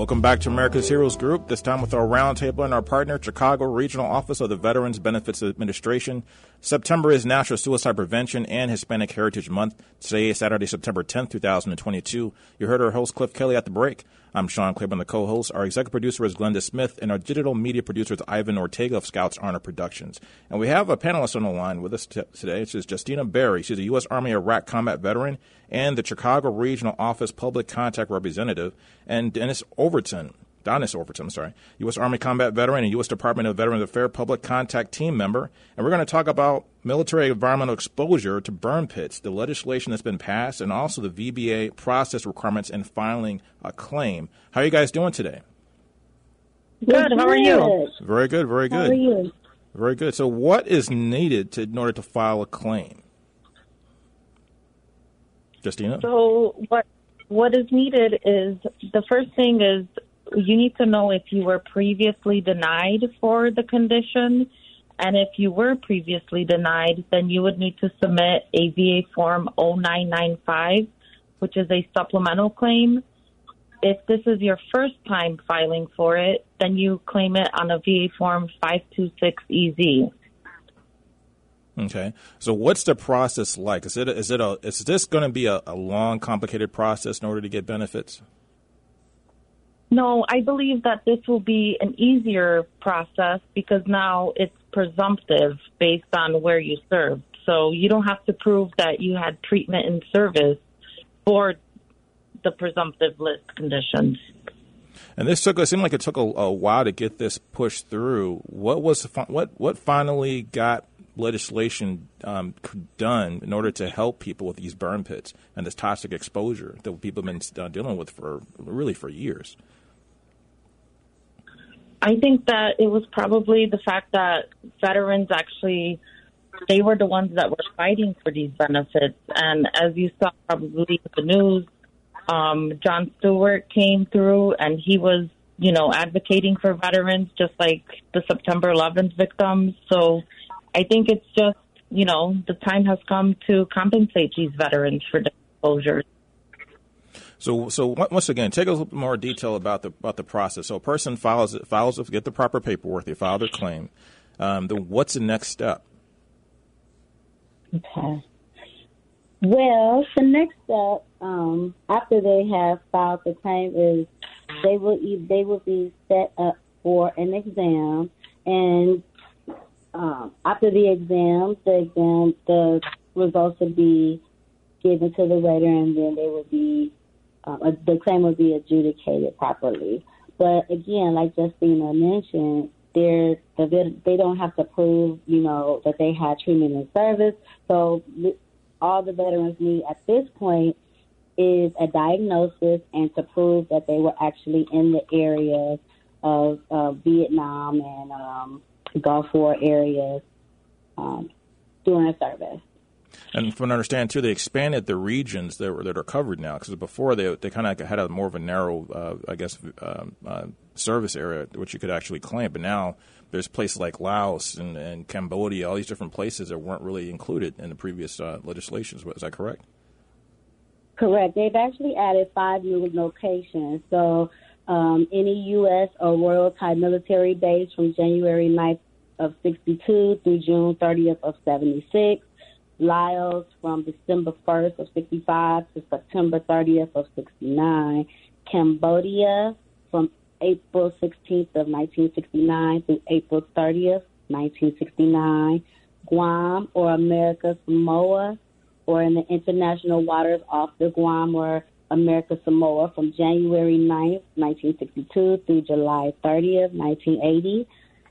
Welcome back to America's Heroes Group, this time with our roundtable and our partner, Chicago Regional Office of the Veterans Benefits Administration. September is National Suicide Prevention and Hispanic Heritage Month. Today is Saturday, September 10th, 2022. You heard our host, Cliff Kelly, at the break. I'm Sean Claiborne, the co-host. Our executive producer is Glenda Smith, and our digital media producer is Ivan Ortega of Scouts Honor Productions. And we have a panelist on the line with us t- today. She's Justyna Berry. She's a U.S. Army Iraq combat veteran and the Chicago Regional Office Public Contact Representative. And Dennis Overton. Donnis Overton, I'm sorry, U.S. Army combat veteran and U.S. Department of Veterans Affairs public contact team member. And we're going to talk about military environmental exposure to burn pits, the legislation that's been passed, and also the VBA process requirements in filing a claim. How are you guys doing today? Good. How are you? Very good. Very good. How are you? Very good. So, what is needed to, in order to file a claim? Justyna. So, what what is needed is the first thing is you need to know if you were previously denied for the condition. And if you were previously denied, then you would need to submit a VA Form 0995, which is a supplemental claim. If this is your first time filing for it, then you claim it on a VA Form 526EZ. Okay. So what's the process like? Is it is it a is this going to be a, a long, complicated process in order to get benefits? No, I believe that this will be an easier process because now it's presumptive based on where you served. So you don't have to prove that you had treatment in service for the presumptive list conditions. And this took it seemed like it took a, a while to get this pushed through. What was what what finally got legislation um, done in order to help people with these burn pits and this toxic exposure that people have been uh, dealing with for really for years? I think that it was probably the fact that veterans actually they were the ones that were fighting for these benefits. And as you saw probably in the news, um, Jon Stewart came through and he was, you know, advocating for veterans just like the September 11th victims. So I think it's just, you know, the time has come to compensate these veterans for the exposures. So, so once again, take a little more detail about the about the process. So, a person files files get the proper paperwork, they file their claim. Um, then, what's the next step? Okay. Well, the next step um, after they have filed the claim is they will they will be set up for an exam, and um, after the exam, the exam the results will be given to the veteran, and then they will be uh, the claim will be adjudicated properly. But again, like Justyna mentioned, they're, they don't have to prove, you know, that they had treatment and service. So all the veterans need at this point is a diagnosis and to prove that they were actually in the areas of Vietnam and um, Gulf War areas um, during a service. And from what I understand too, they expanded the regions that, were, that are covered now because before they they kind of had a more of a narrow, uh, I guess, um, uh, service area which you could actually claim. But now there's places like Laos and, and, Cambodia, all these different places that weren't really included in the previous uh, legislations. Is that correct? Correct. They've actually added five new locations. So um, any U.S. or Royal Thai military base from January 9th of 62 through June 30th of 76 Laos from December 1st of 65 to September 30th of 69. Cambodia from April 16th of 1969 through April 30th, 1969. Guam or America Samoa or in the international waters off the Guam or America Samoa from January 9th, 1962 through July 30th, 1980.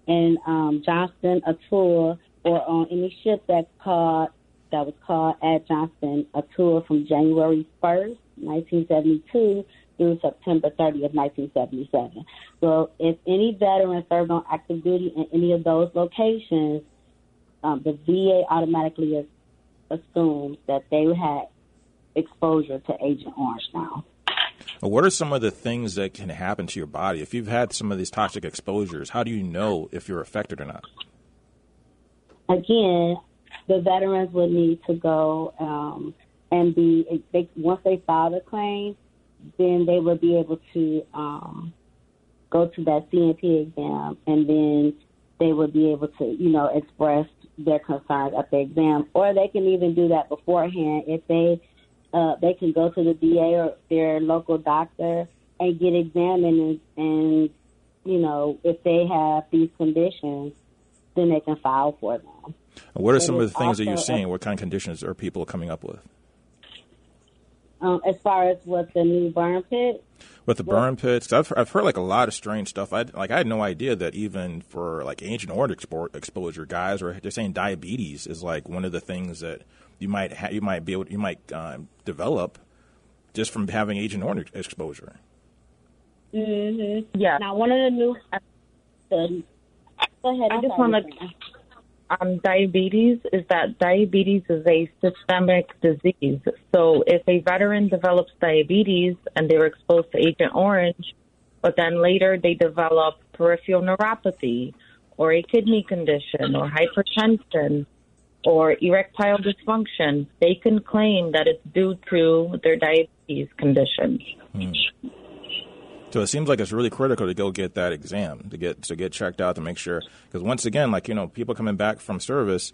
And um, Johnston Atoll or on any ship that caught that was called at Johnston, a tour from January 1st, 1972 through September 30th, 1977. So if any veteran served on active duty in any of those locations, um, the VA automatically assumes that they had exposure to Agent Orange now. What are some of the things that can happen to your body if you've had some of these toxic exposures? How do you know if you're affected or not? Again, the veterans would need to go um, and be they, once they file the claim, then they would be able to um, go to that C&P exam, and then they would be able to, you know, express their concerns at the exam, or they can even do that beforehand if they uh, they can go to the DA or their local doctor and get examined, and, and you know, if they have these conditions, then they can file for them. What are some of the things that you're seeing? What kind of conditions are people coming up with? Um, as far as what the new burn pit, with the burn pits, I've I've heard like a lot of strange stuff. I like I had no idea that even for like Agent Orange exposure, guys are they're saying diabetes is like one of the things that you might ha- you might be able you might um, develop just from having Agent Orange exposure. Mm-hmm. Yeah. Now one of the new. The, go ahead. I just want to um, diabetes is that diabetes is a systemic disease. So if a veteran develops diabetes and they were exposed to Agent Orange, but then later they develop peripheral neuropathy or a kidney condition or hypertension or erectile dysfunction, they can claim that it's due to their diabetes condition. Hmm. So it seems like it's really critical to go get that exam to get to get checked out to make sure because once again, like you know, people coming back from service,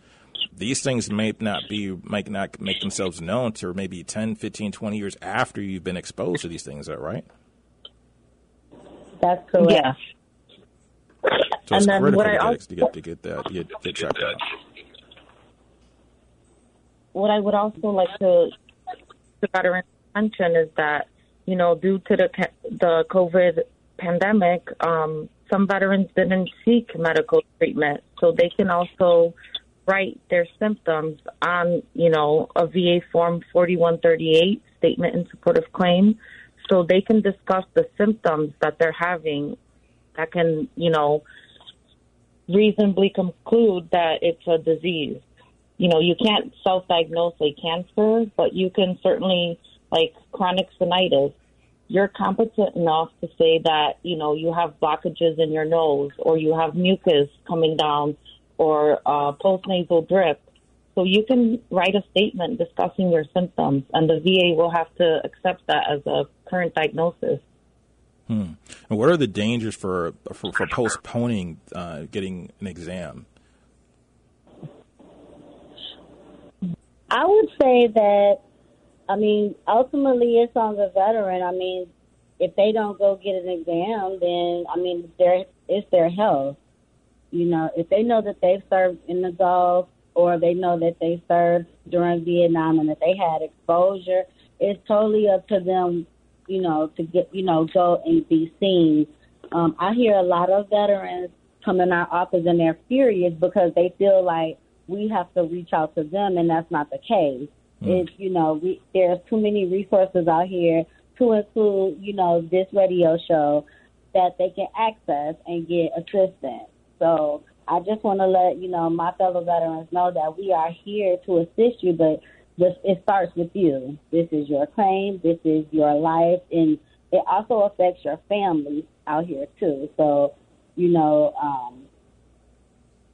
these things may not be might not make themselves known to maybe 10, 15, 20 years after you've been exposed to these things. Is that right? That's correct. Yeah. So it's critical to, also, get, to get to get that to get, get checked out. What I would also like to to better mention is that you know, due to the the COVID pandemic, um, some veterans didn't seek medical treatment, so they can also write their symptoms on, you know, a VA form 4138 statement in support of claim, so they can discuss the symptoms that they're having that can, you know, reasonably conclude that it's a disease. You know, you can't self-diagnose a cancer, but you can certainly like chronic sinusitis, you're competent enough to say that, you know, you have blockages in your nose or you have mucus coming down or uh, postnasal drip. So you can write a statement discussing your symptoms, and the VA will have to accept that as a current diagnosis. Hmm. And what are the dangers for for, for postponing uh, getting an exam? I would say that I mean, ultimately, it's on the veteran. I mean, if they don't go get an exam, then I mean, their it's their health. You know, if they know that they've served in the Gulf or they know that they served during Vietnam and that they had exposure, it's totally up to them. You know, to get you know go and be seen. Um, I hear a lot of veterans come in our office and they're furious because they feel like we have to reach out to them, and that's not the case. Mm. It's you know we, there's too many resources out here to include you know this radio show that they can access and get assistance. So I just want to let you know my fellow veterans know that we are here to assist you, but this it starts with you. This is your claim. This is your life, and it also affects your family out here too. So you know, um,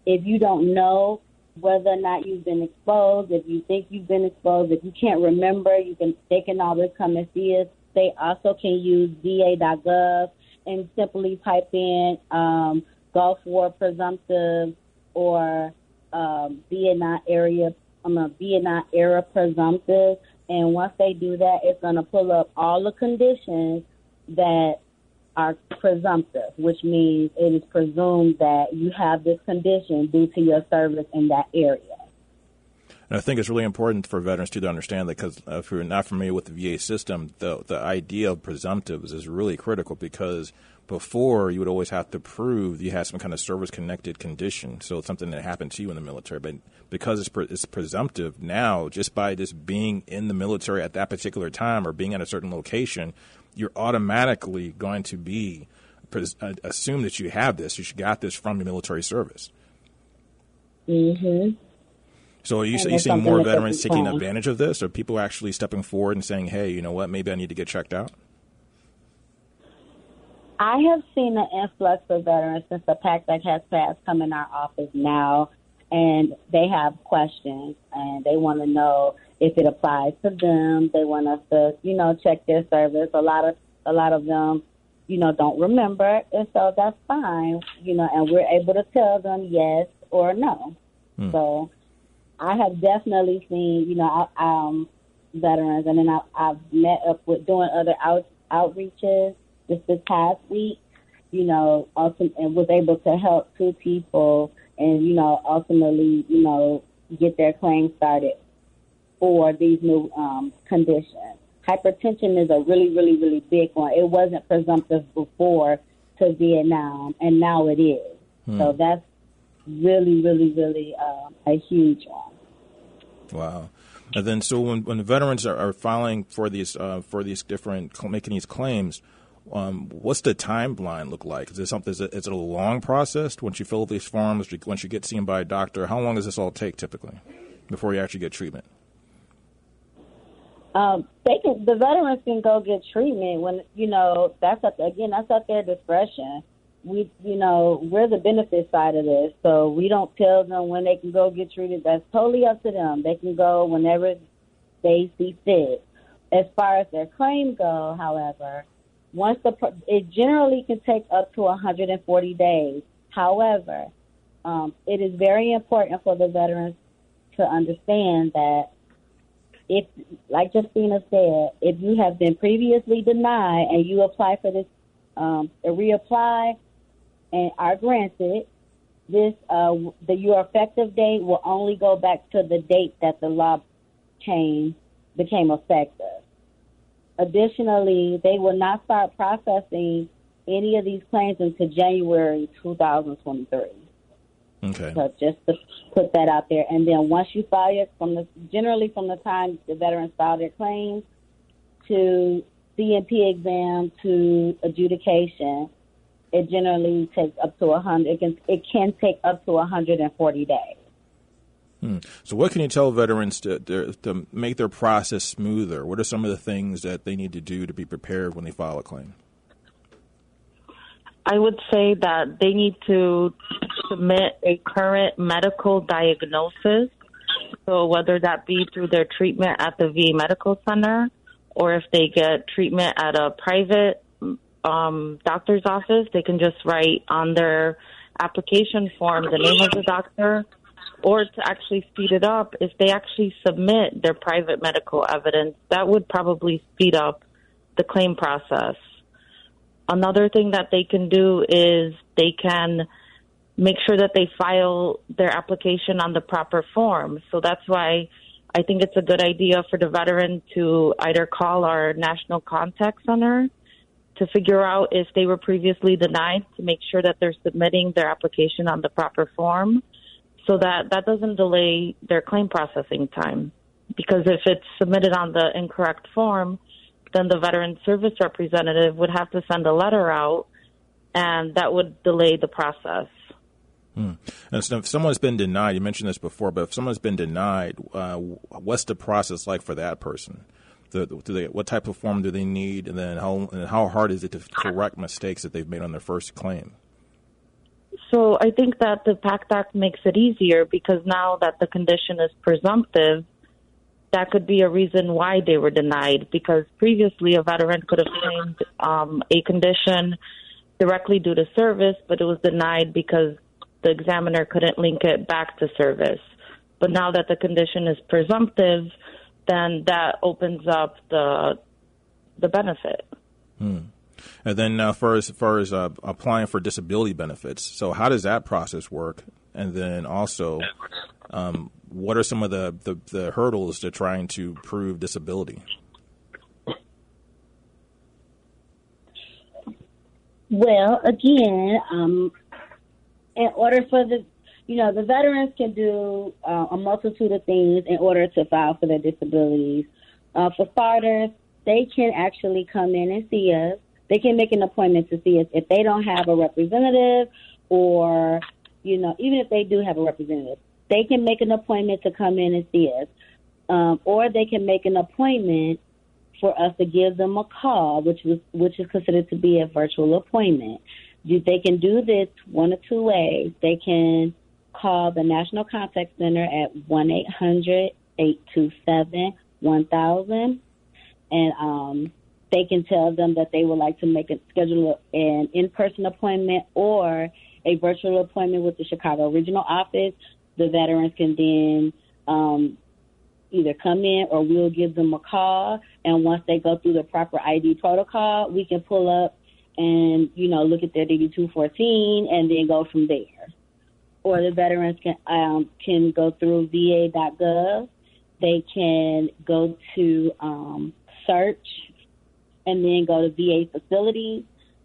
if you don't know whether or not you've been exposed. If you think you've been exposed, if you can't remember, you can they can always come and see us. They also can use VA.gov and simply type in um, Gulf War presumptive or um, Vietnam area, I'm a Vietnam era presumptive. And once they do that, it's going to pull up all the conditions that are presumptive, which means it is presumed that you have this condition due to your service in that area. And I think it's really important for veterans to understand that because uh, if you're not familiar with the VA system, the the idea of presumptives is really critical because before you would always have to prove you had some kind of service connected condition, so it's something that happened to you in the military. But because it's, pre- it's presumptive now, just by just being in the military at that particular time or being at a certain location, you're automatically going to be pres- uh, assume that you have this. You got this from your military service. Mm-hmm. So are you, are you seeing more veterans taking advantage of this, or people actually stepping forward and saying, "Hey, you know what? Maybe I need to get checked out." I have seen an influx of veterans since the PACT Act has passed come in our office now, and they have questions and they want to know if it applies to them. They want us to, you know, check their service. A lot of a lot of them, you know, don't remember, and so that's fine, you know, and we're able to tell them yes or no. Hmm. So I have definitely seen, you know, um, veterans, and then I, I've met up with doing other out, outreaches just this past week. You know, also, and was able to help two people, and you know, ultimately, you know, get their claim started for these new um, conditions. Hypertension is a really, really, really big one. It wasn't presumptive before to Vietnam, and now it is. Hmm. So that's really, really, really um, a huge one. Wow. And then, so when, when the veterans are, are filing for these uh, for these different making these claims, um, what's the timeline look like? Is it something? Is it, is it a long process once you fill these forms? Once you get seen by a doctor, how long does this all take typically before you actually get treatment? Um, they can. The veterans can go get treatment when you know that's up. Again, that's at their discretion we, you know, we're the benefit side of this, so we don't tell them when they can go get treated. That's totally up to them. They can go whenever they see fit. As far as their claim go, however, once the it generally can take up to 140 days. However, um, it is very important for the veterans to understand that if, like Justyna said, if you have been previously denied and you apply for this, um, reapply, and are granted, this uh, the your effective date will only go back to the date that the law came became effective. Additionally, they will not start processing any of these claims until January 2023. Okay. So just to put that out there, and then once you file it from the generally from the time the veterans file their claims to C&P exam to adjudication, it generally takes up to a hundred. It can it can take up to 140 days. Hmm. So, what can you tell veterans to, to, to make their process smoother? What are some of the things that they need to do to be prepared when they file a claim? I would say that they need to submit a current medical diagnosis. So, whether that be through their treatment at the VA Medical Center or if they get treatment at a private um, doctor's office, they can just write on their application form the name of the doctor, or to actually speed it up, if they actually submit their private medical evidence, that would probably speed up the claim process. Another thing that they can do is they can make sure that they file their application on the proper form. So that's why I think it's a good idea for the veteran to either call our national contact center to figure out if they were previously denied to make sure that they're submitting their application on the proper form so that that doesn't delay their claim processing time. Because if it's submitted on the incorrect form, then the veteran service representative would have to send a letter out and that would delay the process. Hmm. And so if someone's been denied, you mentioned this before, but if someone's been denied, uh, what's the process like for that person? the, they, what type of form do they need, and then how and how hard is it to correct mistakes that they've made on their first claim? So I think that the PACT Act makes it easier because now that the condition is presumptive, that could be a reason why they were denied. Because previously, a veteran could have claimed um, a condition directly due to service, but it was denied because the examiner couldn't link it back to service. But now that the condition is presumptive, then that opens up the the benefit. Hmm. And then uh, for as far as uh, applying for disability benefits, so how does that process work? And then also, um, what are some of the, the, the hurdles to trying to prove disability? Well, again, um, in order for the, you know, the veterans can do uh, a multitude of things in order to file for their disabilities. Uh, for starters, they can actually come in and see us. They can make an appointment to see us if they don't have a representative, or you know, even if they do have a representative, they can make an appointment to come in and see us, um, or they can make an appointment for us to give them a call, which was which is considered to be a virtual appointment. They can do this one of two ways. They can call the National Contact Center at one eight hundred eight two seven one thousand, and um, they can tell them that they would like to make a schedule an in person appointment or a virtual appointment with the Chicago Regional Office. The veterans can then um, either come in or we'll give them a call. And once they go through the proper ID protocol, we can pull up and, you know, look at their DD 214 and then go from there. Or the veterans can, um, can go through va.gov. They can go to um, search and then go to VA facilities,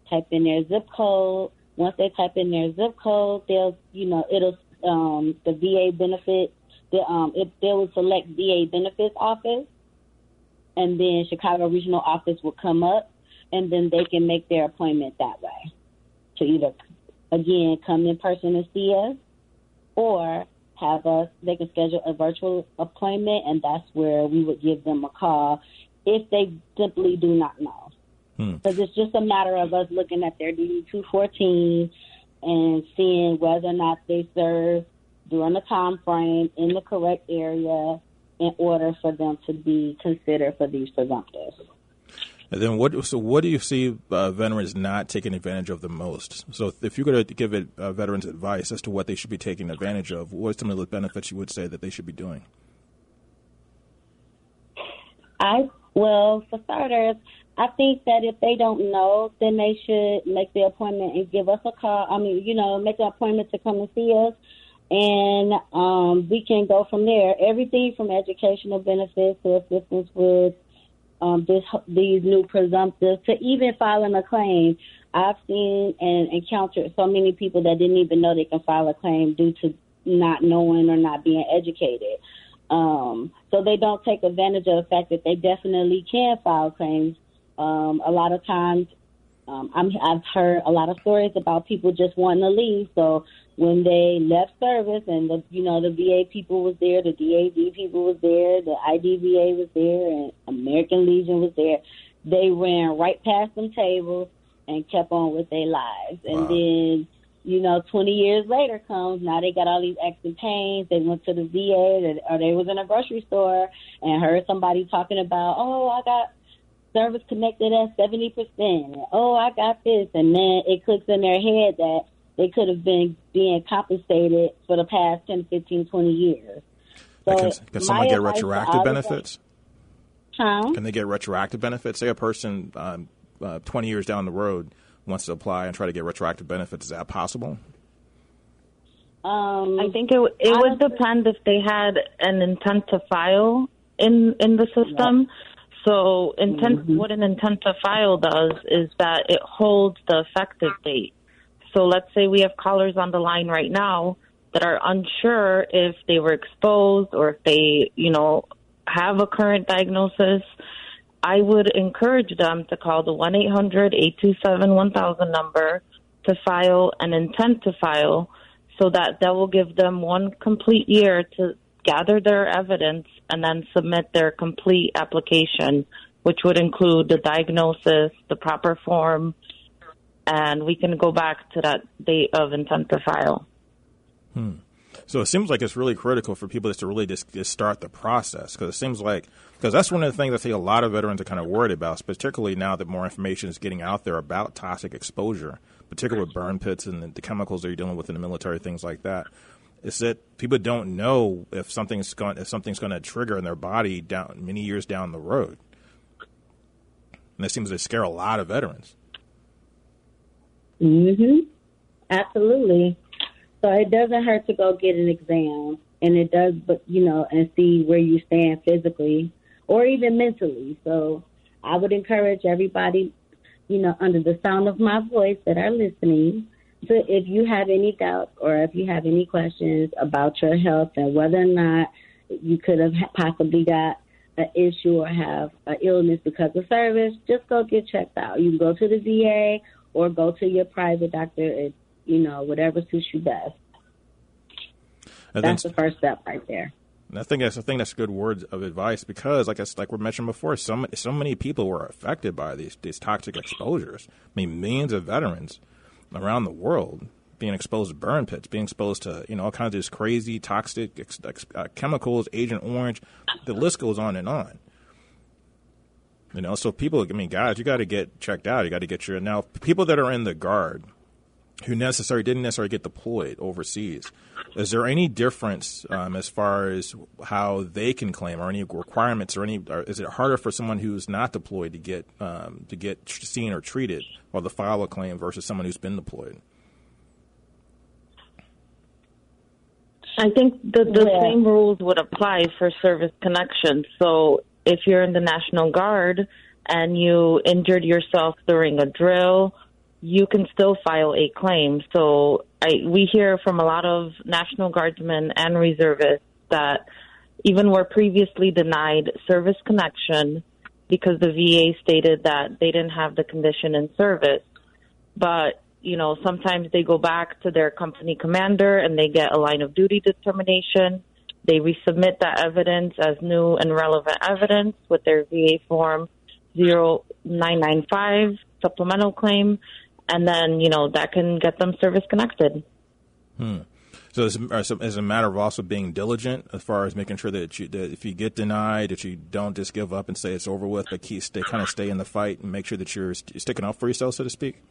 type in their zip code. Once they type in their zip code, they'll, you know, it'll, um, the VA benefit the um if they would select VA benefits office, and then Chicago regional office will come up, and then they can make their appointment that way to either again come in person and see us, or have us they can schedule a virtual appointment, and that's where we would give them a call if they simply do not know. Because hmm. it's just a matter of us looking at their DD 214 and seeing whether or not they serve during the time frame in the correct area in order for them to be considered for these presumptives. And then what? So what do you see uh, veterans not taking advantage of the most? So if you could give it, uh, veterans advice as to what they should be taking advantage of, what are some of the benefits you would say that they should be doing? I well, for starters, I think that if they don't know, then they should make the appointment and give us a call. I mean, you know, make an appointment to come and see us and um, we can go from there. Everything from educational benefits to assistance with um, this, these new presumptives to even filing a claim. I've seen and encountered so many people that didn't even know they can file a claim due to not knowing or not being educated. Um, so they don't take advantage of the fact that they definitely can file claims. Um, a lot of times, um, I'm, I've heard a lot of stories about people just wanting to leave. So when they left service and the you know the VA people was there, the DAV people was there, the IDVA was there, and American Legion was there. They ran right past them tables and kept on with their lives. And then you know, 20 years later comes, now they got all these aches and pains. They went to the VA or they was in a grocery store and heard somebody talking about, oh, I got service connected at 70%. Oh, I got this. And then it clicks in their head that they could have been being compensated for the past 10, 15, 20 years. So can, can someone get retroactive benefits? Huh? Can they get retroactive benefits? Say a person um, uh, 20 years down the road wants to apply and try to get retroactive benefits. Is that possible? Um, I think it it would depend if they had an intent to file in in the system. Yep. So, intent mm-hmm. what an intent to file does is that it holds the effective date. So let's say we have callers on the line right now that are unsure if they were exposed or if they, you know, have a current diagnosis. I would encourage them to call the 1 800 827 1000 number to file an intent to file so that that will give them one complete year to gather their evidence and then submit their complete application, which would include the diagnosis, the proper form, and we can go back to that date of intent to file. Hmm. So it seems like it's really critical for people just to really just, just start the process because it seems like because that's one of the things I think a lot of veterans are kind of worried about, particularly now that more information is getting out there about toxic exposure, particularly with burn pits and the, chemicals that you're dealing with in the military, things like that. Is that people don't know if something's going if something's going to trigger in their body down many years down the road, and that seems to scare a lot of veterans. Mhm. Absolutely. So it doesn't hurt to go get an exam, and it does, but you know, and see where you stand physically or even mentally. So I would encourage everybody, you know, under the sound of my voice that are listening, to if you have any doubts or if you have any questions about your health and whether or not you could have possibly got an issue or have an illness because of service, just go get checked out. You can go to the VA or go to your private doctor, you know, whatever suits you best. And that's the first step right there. I think that's I think that's good words of advice because, like I, like we mentioned before, so many, so many people were affected by these these toxic exposures. I mean, millions of veterans around the world being exposed to burn pits, being exposed to you know all kinds of these crazy toxic ex, ex, uh, chemicals, Agent Orange. The list goes on and on. You know, so people, I mean, guys, you got to get checked out. You got to get your now people that are in the guard who necessarily didn't necessarily get deployed overseas. Is there any difference um, as far as how they can claim, or any requirements, or any? Or is it harder for someone who's not deployed to get um, to get seen or treated, or the file a claim versus someone who's been deployed? I think the, the yeah. same rules would apply for service connection. So if you're in the National Guard and you injured yourself during a drill, you can still file a claim. So I, we hear from a lot of National Guardsmen and reservists that even were previously denied service connection because the VA stated that they didn't have the condition in service. But you know, sometimes they go back to their company commander and they get a line of duty determination. They resubmit that evidence as new and relevant evidence with their VA form 0995 supplemental claim. And then, you know, that can get them service connected. Hmm. So it's, it's a matter of also being diligent as far as making sure that, you, that if you get denied, that you don't just give up and say it's over with, but keep stay, kind of stay in the fight and make sure that you're sticking up for yourself, so to speak.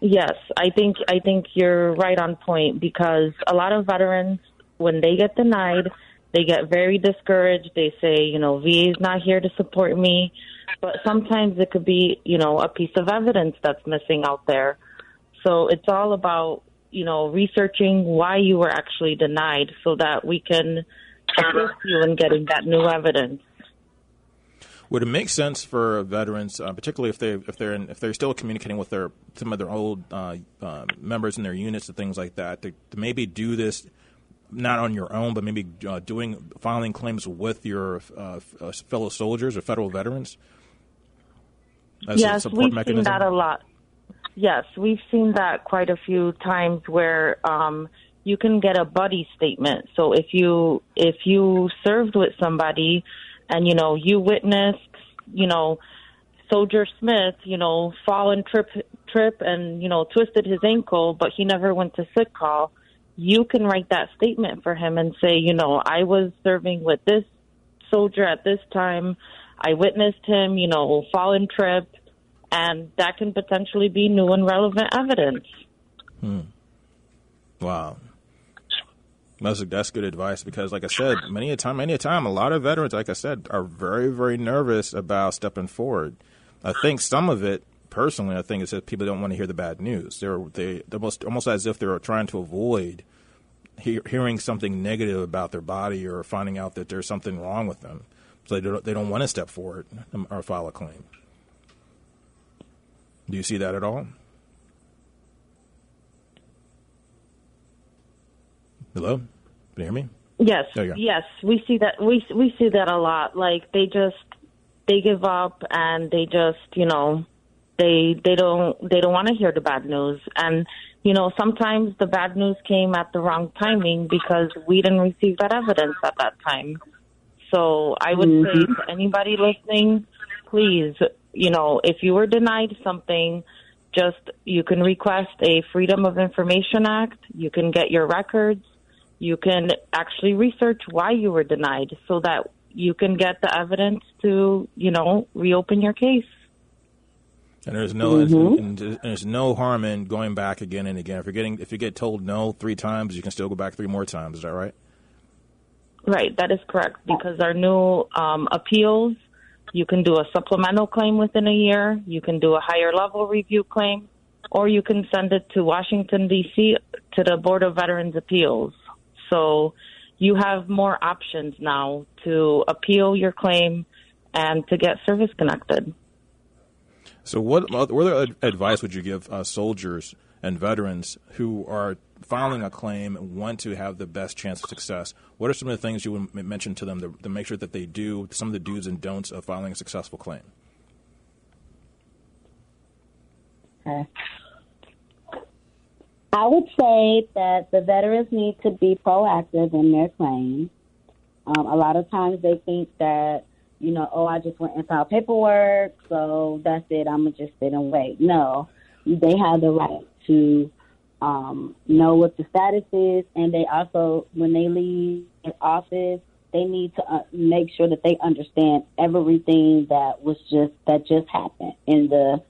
Yes, I think I think you're right on point because a lot of veterans when they get denied, they get very discouraged. They say, you know, VA is not here to support me, but sometimes it could be, you know, a piece of evidence that's missing out there. So it's all about, you know, researching why you were actually denied so that we can assist you in getting that new evidence. Would it make sense for veterans, uh, particularly if they if they're in, if they're still communicating with their some of their old uh, uh, members in their units and things like that, to, to, maybe do this not on your own, but maybe uh, doing filing claims with your uh, uh, fellow soldiers or federal veterans? Yes, we've mechanism? seen that a lot. Yes, we've seen that quite a few times where um, you can get a buddy statement. So if you if you served with somebody and you know you witnessed you know soldier smith you know fall and trip trip and you know twisted his ankle but he never went to sick call you can write that statement for him and say you know i was serving with this soldier at this time i witnessed him you know fall and trip and that can potentially be new and relevant evidence hmm. wow that's that's good advice because, like I said, many a time, many a time, a lot of veterans, like I said, are very very nervous about stepping forward. I think some of it, personally, I think is that people don't want to hear the bad news. They're they almost almost as if they're trying to avoid he- hearing something negative about their body or finding out that there's something wrong with them. So they don't they don't want to step forward or file a claim. Do you see that at all? Hello, can you hear me? Yes, yes, we see that. We we see that a lot. Like they just they give up and they just you know they they don't they don't want to hear the bad news and you know sometimes the bad news came at the wrong timing because we didn't receive that evidence at that time so i would mm-hmm. say to anybody listening please you know if you were denied something just you can request a freedom of information act you can get your records you can actually research why you were denied so that you can get the evidence to, you know, reopen your case. And there's no mm-hmm. and there's no harm in going back again and again. If you're getting if you get told no three times, you can still go back three more times. Is that right? Right, that is correct. Because our new um, appeals, you can do a supplemental claim within a year. You can do a higher level review claim. or you can send it to Washington, D.C., to the Board of Veterans Appeals. So you have more options now to appeal your claim and to get service connected. So, what, what other advice would you give uh, soldiers and veterans who are filing a claim and want to have the best chance of success? What are some of the things you would mention to them to, to make sure that they do some of the do's and don'ts of filing a successful claim? Okay. I would say that the veterans need to be proactive in their claims. Um, a lot of times they think that, you know, oh, I just went and filed paperwork, so that's it. I'm gonna just sit and wait. No, they have the right to um, know what the status is, and they also, when they leave office, they need to uh, make sure that they understand everything that was just that just happened in the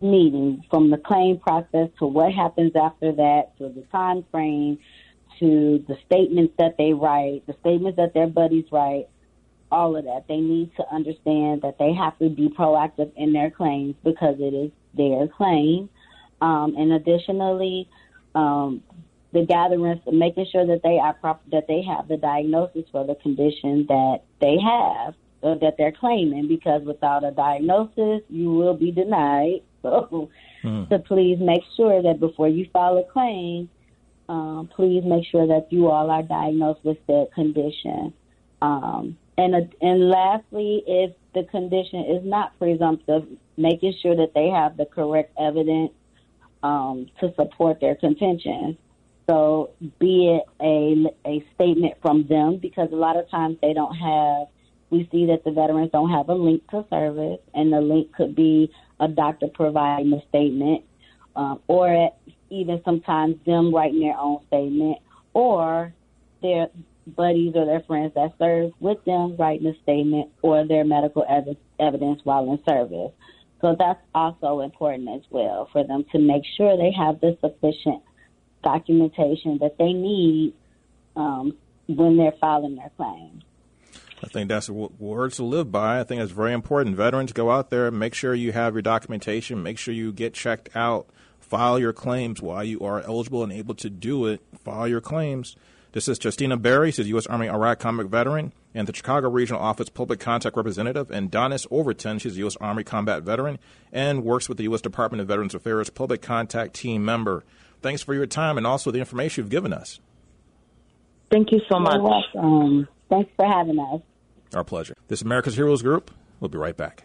meeting from the claim process to what happens after that to the time frame to the statements that they write, the statements that their buddies write, all of that. They need to understand that they have to be proactive in their claims because it is their claim. Um, and additionally, um, the gatherings, making sure that they are prop- that they have the diagnosis for the condition that they have uh, that they're claiming. Because without a diagnosis, you will be denied so, mm. so please make sure that before you file a claim, um, please make sure that you all are diagnosed with the condition. Um, and uh, and lastly, if the condition is not presumptive, making sure that they have the correct evidence um, to support their contention. So, be it a a statement from them, because a lot of times they don't have. We see that the veterans don't have a link to service, and the link could be a doctor providing a statement, um, or even sometimes them writing their own statement, or their buddies or their friends that serve with them writing a statement, or their medical ev- evidence while in service. So that's also important as well for them to make sure they have the sufficient documentation that they need um, when they're filing their claim. I think that's words to live by. I think it's very important. Veterans, go out there, make sure you have your documentation, make sure you get checked out, file your claims while you are eligible and able to do it. File your claims. This is Justyna Berry, she's a U.S. Army Iraq combat veteran and the Chicago Regional Office Public Contact Representative, and Donnis Overton, she's a U.S. Army combat veteran and works with the U.S. Department of Veterans Affairs Public Contact Team member. Thanks for your time and also the information you've given us. Thank you so much. You're. Thanks for having us. Our pleasure. This is America's Heroes Group. We'll be right back.